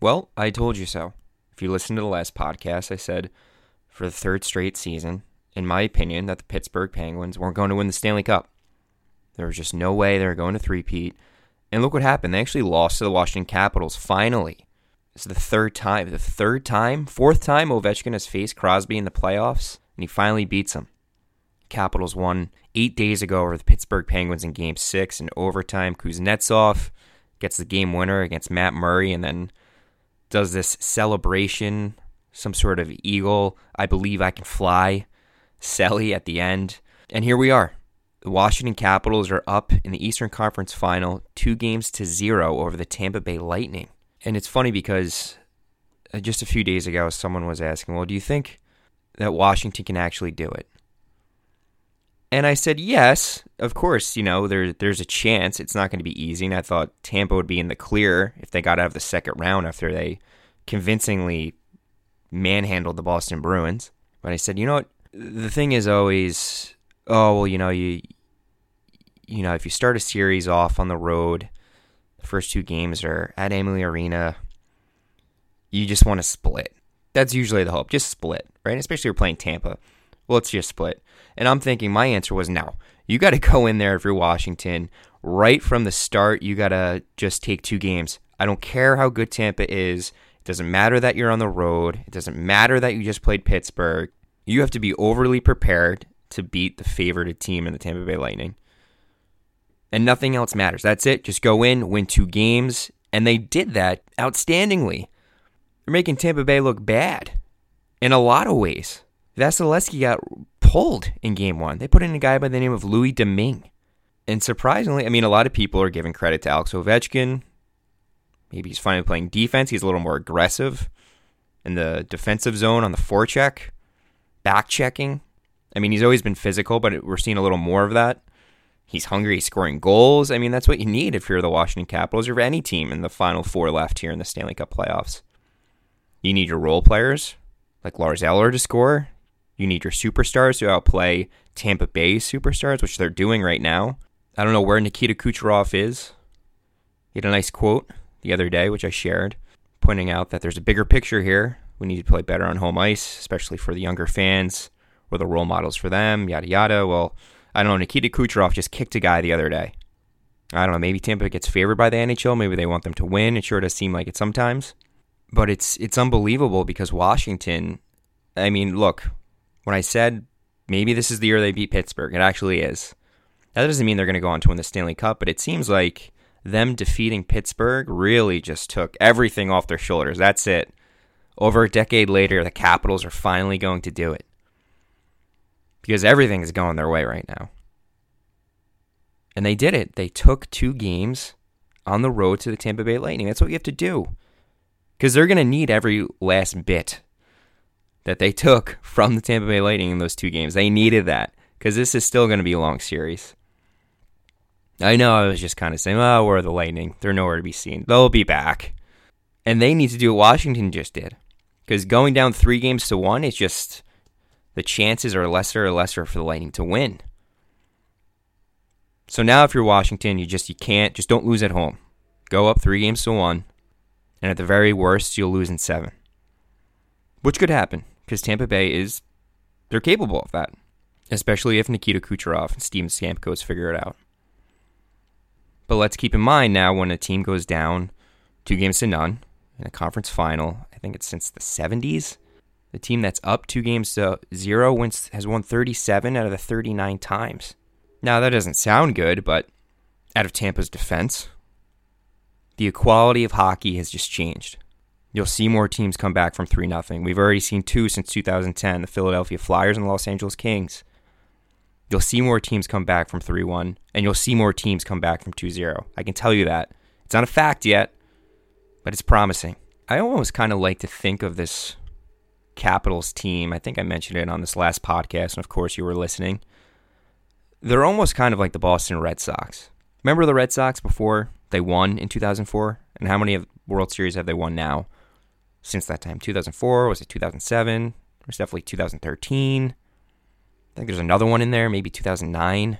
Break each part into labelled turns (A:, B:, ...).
A: Well, I told you so. If you listened to the last podcast, I said for the third straight season, in my opinion, that the Pittsburgh Penguins weren't going to win the Stanley Cup. There was just no way they were going to three-peat. And look what happened. They actually lost to the Washington Capitals finally. It's the third time. The third time? Fourth time Ovechkin has faced Crosby in the playoffs, and he finally beats him. Capitals won eight days ago over the Pittsburgh Penguins in game six in overtime. Kuznetsov gets the game winner against Matt Murray and then does this celebration, some sort of eagle. I believe I can fly. Selly at the end. And here we are. The Washington Capitals are up in the Eastern Conference final, two games to zero over the Tampa Bay Lightning. And it's funny because uh, just a few days ago, someone was asking, well, do you think that Washington can actually do it? And I said, yes, of course, you know, there, there's a chance. It's not going to be easy. And I thought Tampa would be in the clear if they got out of the second round after they convincingly manhandled the Boston Bruins. But I said, you know what? The thing is always, oh, well, you know, you, you know, if you start a series off on the road, the first two games are at Amalie Arena, you just want to split. That's usually the hope. Just split, right? Especially if you're playing Tampa. Well, let's just split. And I'm thinking my answer was no. You got to go in there if you're Washington right from the start. You got to just take two games. I don't care how good Tampa is. It doesn't matter that you're on the road. It doesn't matter that you just played Pittsburgh. You have to be overly prepared to beat the favored team in the Tampa Bay Lightning. And nothing else matters. That's it. Just go in, win two games. And they did that outstandingly. They're making Tampa Bay look bad in a lot of ways. Vasilevskiy got pulled in game one. They put in a guy by the name of Louis Domingue. And surprisingly, I mean, a lot of people are giving credit to Alex Ovechkin. Maybe he's finally playing defense. He's a little more aggressive in the defensive zone on the forecheck, back checking. I mean, he's always been physical, but we're seeing a little more of that. He's hungry. He's scoring goals. I mean, that's what you need if you're the Washington Capitals or any team in the final four left here in the Stanley Cup playoffs. You need your role players like Lars Eller to score. You need your superstars to outplay Tampa Bay superstars, which they're doing right now. I don't know where Nikita Kucherov is. He had a nice quote the other day, which I shared, pointing out that there's a bigger picture here. We need to play better on home ice, especially for the younger fans. We're the role models for them, yada yada. Well, I don't know. Nikita Kucherov just kicked a guy the other day. I don't know. Maybe Tampa gets favored by the NHL. Maybe they want them to win. It sure does seem like it sometimes. But it's it's unbelievable because Washington. I mean, look, when I said maybe this is the year they beat Pittsburgh, it actually is. That doesn't mean they're going to go on to win the Stanley Cup, but it seems like them defeating Pittsburgh really just took everything off their shoulders. That's it. Over a decade later, the Capitals are finally going to do it. Because everything is going their way right now. And they did it. They took two games on the road to the Tampa Bay Lightning. That's what you have to do. Because they're going to need every last bit that they took from the Tampa Bay Lightning in those two games. They needed that because this is still going to be a long series. I know I was just kind of saying, oh, where are the Lightning? They're nowhere to be seen. They'll be back. And they need to do what Washington just did. Because going down three games to one, it's just the chances are lesser and lesser for the Lightning to win. So now if you're Washington, you just you can't just don't lose at home. Go up three games to one. And at the very worst, you'll lose in seven. Which could happen because Tampa Bay is they're capable of that, especially if Nikita Kucherov and Steven Stamkos figure it out. But let's keep in mind now when a team goes down two games to none in a conference final, I think it's since the 70s. The team that's up two games to zero wins, has won 37 out of the 39 times. Now, that doesn't sound good, but out of Tampa's defense, the equality of hockey has just changed. You'll see more teams come back from 3 0. We've already seen two since 2010 the Philadelphia Flyers and the Los Angeles Kings. You'll see more teams come back from 3 1, and you'll see more teams come back from 2 0. I can tell you that. It's not a fact yet, but it's promising. I almost kind of like to think of this Capitals team. I think I mentioned it on this last podcast, and of course, you were listening. They're almost kind of like the Boston Red Sox. Remember the Red Sox before they won in 2004? And how many World Series have they won now? Since that time. 2004, was it 2007? It was definitely 2013. I think there's another one in there, maybe 2009.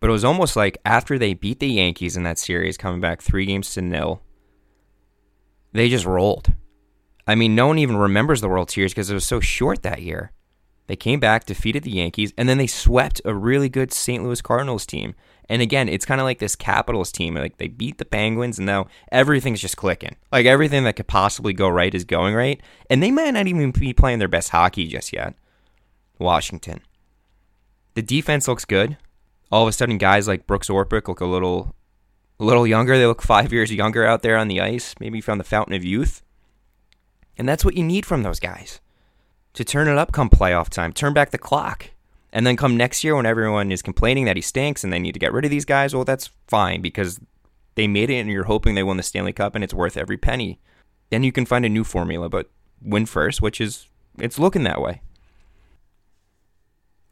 A: But it was almost like after they beat the Yankees in that series, coming back three games to nil, they just rolled. I mean, no one even remembers the World Series because it was so short that year. They came back, defeated the Yankees, and then they swept a really good St. Louis Cardinals team. And again, it's kind of like this Capitals team. Like they beat the Penguins, and now everything's just clicking. Like everything that could possibly go right is going right. And they might not even be playing their best hockey just yet. Washington. The defense looks good. All of a sudden, guys like Brooks Orpik look a little, a little younger. They look five years younger out there on the ice. Maybe found the fountain of youth. And that's what you need from those guys to turn it up come playoff time, turn back the clock. And then come next year when everyone is complaining that he stinks and they need to get rid of these guys, well, that's fine because they made it and you're hoping they won the Stanley Cup and it's worth every penny. Then you can find a new formula, but win first, which is, it's looking that way.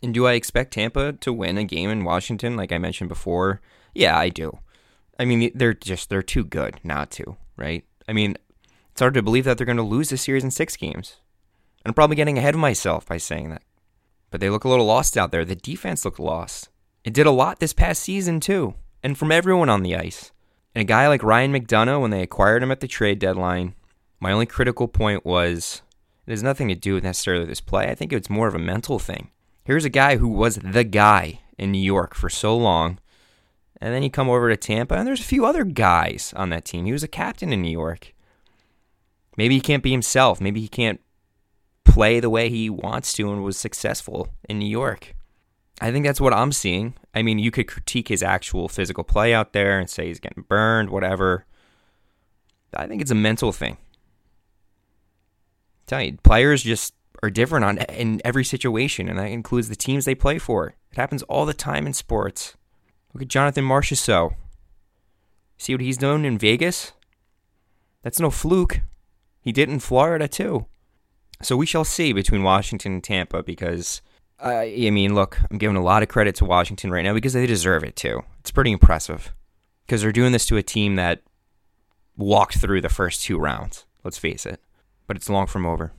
A: And do I expect Tampa to win a game in Washington, like I mentioned before? Yeah, I do. I mean, they're just, they're too good not to, right? I mean, it's hard to believe that they're going to lose this series in six games. And I'm probably getting ahead of myself by saying that. But they look a little lost out there. The defense looked lost. It did a lot this past season, too, and from everyone on the ice. And a guy like Ryan McDonagh, when they acquired him at the trade deadline, my only critical point was it has nothing to do with necessarily this play. I think it's more of a mental thing. Here's a guy who was the guy in New York for so long, and then you come over to Tampa, and there's a few other guys on that team. He was a captain in New York. Maybe he can't be himself. Maybe he can't play the way he wants to and was successful in New York. I think that's what I'm seeing. I mean, you could critique his actual physical play out there and say he's getting burned, whatever. I think it's a mental thing. I tell you, players just are different on in every situation, and that includes the teams they play for. It happens all the time in sports. Look at Jonathan Marchessault. See what he's doing in Vegas? That's no fluke. He did in Florida too. So we shall see between Washington and Tampa because, uh, I mean, look, I'm giving a lot of credit to Washington right now because they deserve it too. It's pretty impressive because they're doing this to a team that walked through the first two rounds. Let's face it. But it's long from over.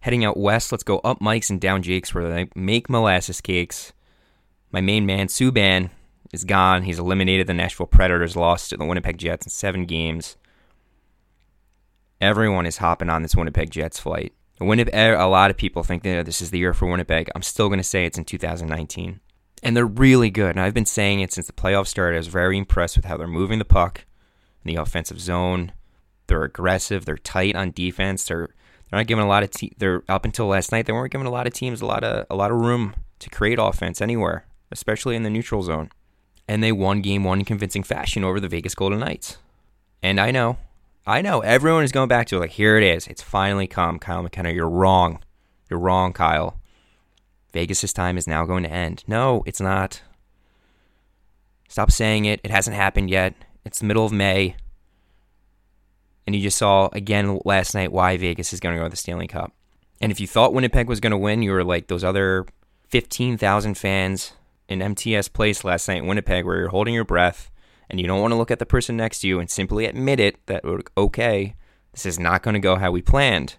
A: Heading out west, let's go up Mike's and down Jake's where they make molasses cakes. My main man, Subban, is gone. He's eliminated the Nashville Predators, lost to the Winnipeg Jets in seven games. Everyone is hopping on this Winnipeg Jets flight. Winnipeg, eh, a lot of people think that this is the year for Winnipeg. I'm still going to say it's in 2019. And they're really good. And I've been saying it since the playoffs started. I was very impressed with how they're moving the puck in the offensive zone. They're aggressive. They're tight on defense. They're they're not giving a lot of te- they're up until last night. They weren't giving a lot of teams a lot of a lot of room to create offense anywhere, especially in the neutral zone. And they won game one in convincing fashion over the Vegas Golden Knights. And I know I know everyone is going back to it. Like, here it is. It's finally come. Kyle McKenna, you're wrong. You're wrong, Kyle. Vegas' time is now going to end. No, it's not. Stop saying it. It hasn't happened yet. It's the middle of May. And you just saw again last night why Vegas is going to go to the Stanley Cup. And if you thought Winnipeg was going to win, you were like those other 15,000 fans in MTS Place last night in Winnipeg where you're holding your breath and you don't want to look at the person next to you and simply admit it that, okay, this is not going to go how we planned.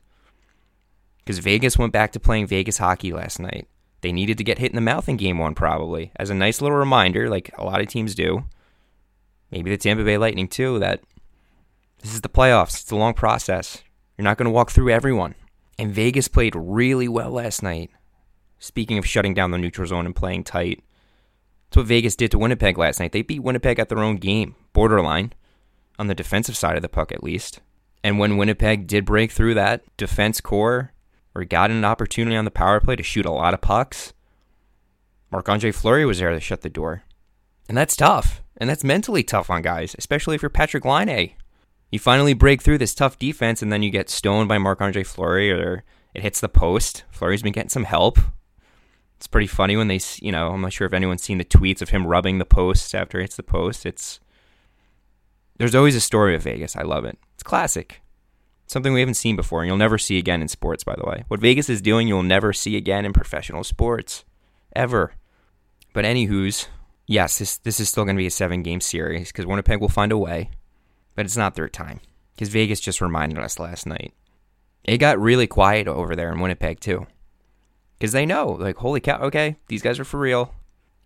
A: Because Vegas went back to playing Vegas hockey last night. They needed to get hit in the mouth in game one, probably, as a nice little reminder, like a lot of teams do. Maybe the Tampa Bay Lightning, too, that this is the playoffs. It's a long process. You're not going to walk through everyone. And Vegas played really well last night. Speaking of shutting down the neutral zone and playing tight, that's what Vegas did to Winnipeg last night. They beat Winnipeg at their own game, borderline, on the defensive side of the puck at least. And when Winnipeg did break through that defense core or got an opportunity on the power play to shoot a lot of pucks, Marc Andre Fleury was there to shut the door. And that's tough. And that's mentally tough on guys, especially if you're Patrik Laine. You finally break through this tough defense and then you get stoned by Marc Andre Fleury or it hits the post. Fleury's been getting some help. It's pretty funny when they, you know, I'm not sure if anyone's seen the tweets of him rubbing the post after it hits the post. It's there's always a story of Vegas. I love it. It's classic. something we haven't seen before, and you'll never see again in sports. By the way, what Vegas is doing, you'll never see again in professional sports, ever. But anywho's, yes, this this is still going to be a seven game series because Winnipeg will find a way, but it's not their time because Vegas just reminded us last night. It got really quiet over there in Winnipeg too because they know, like, holy cow, okay, these guys are for real.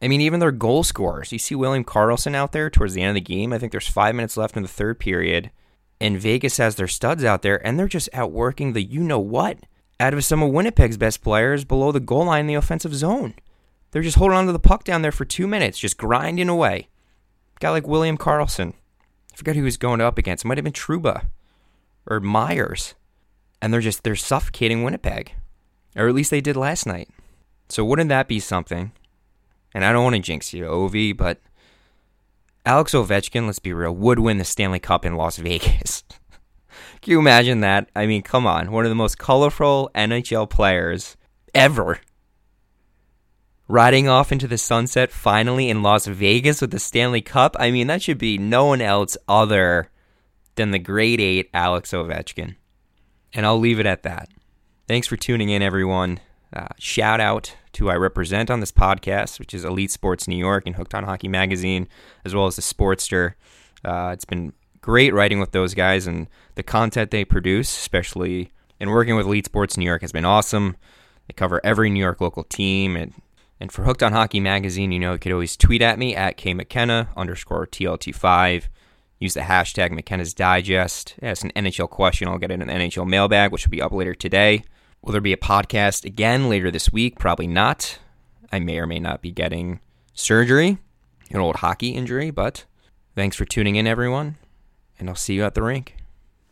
A: I mean, even their goal scorers. You see William Karlsson out there towards the end of the game. I think there's five minutes left in the third period, and Vegas has their studs out there, and they're just outworking the you know what out of some of Winnipeg's best players below the goal line in the offensive zone. They're just holding on to the puck down there for two minutes, just grinding away. Guy like William Karlsson. I forget who he was going up against. It might have been Trouba or Myers. And they're just they're suffocating Winnipeg. Or at least they did last night. So wouldn't that be something? And I don't want to jinx you, Ovi, but Alex Ovechkin, let's be real, would win the Stanley Cup in Las Vegas. Can you imagine that? I mean, come on. One of the most colorful NHL players ever. Riding off into the sunset finally in Las Vegas with the Stanley Cup. I mean, that should be no one else other than the Great 8 Alex Ovechkin. And I'll leave it at that. Thanks for tuning in, everyone. Uh, shout out to I represent on this podcast, which is Elite Sports New York and Hooked on Hockey Magazine, as well as the Sportster. Uh, it's been great writing with those guys, and the content they produce, especially in working with Elite Sports New York, has been awesome. They cover every New York local team, and and for Hooked on Hockey Magazine, you know, you could always tweet at me at K McKenna underscore TLT5. Use the hashtag McKenna's Digest. It's an NHL question. I'll get it in an NHL mailbag, which will be up later today. Will there be a podcast again later this week? Probably not. I may or may not be getting surgery, an old hockey injury, but thanks for tuning in, everyone, and I'll see you at the rink.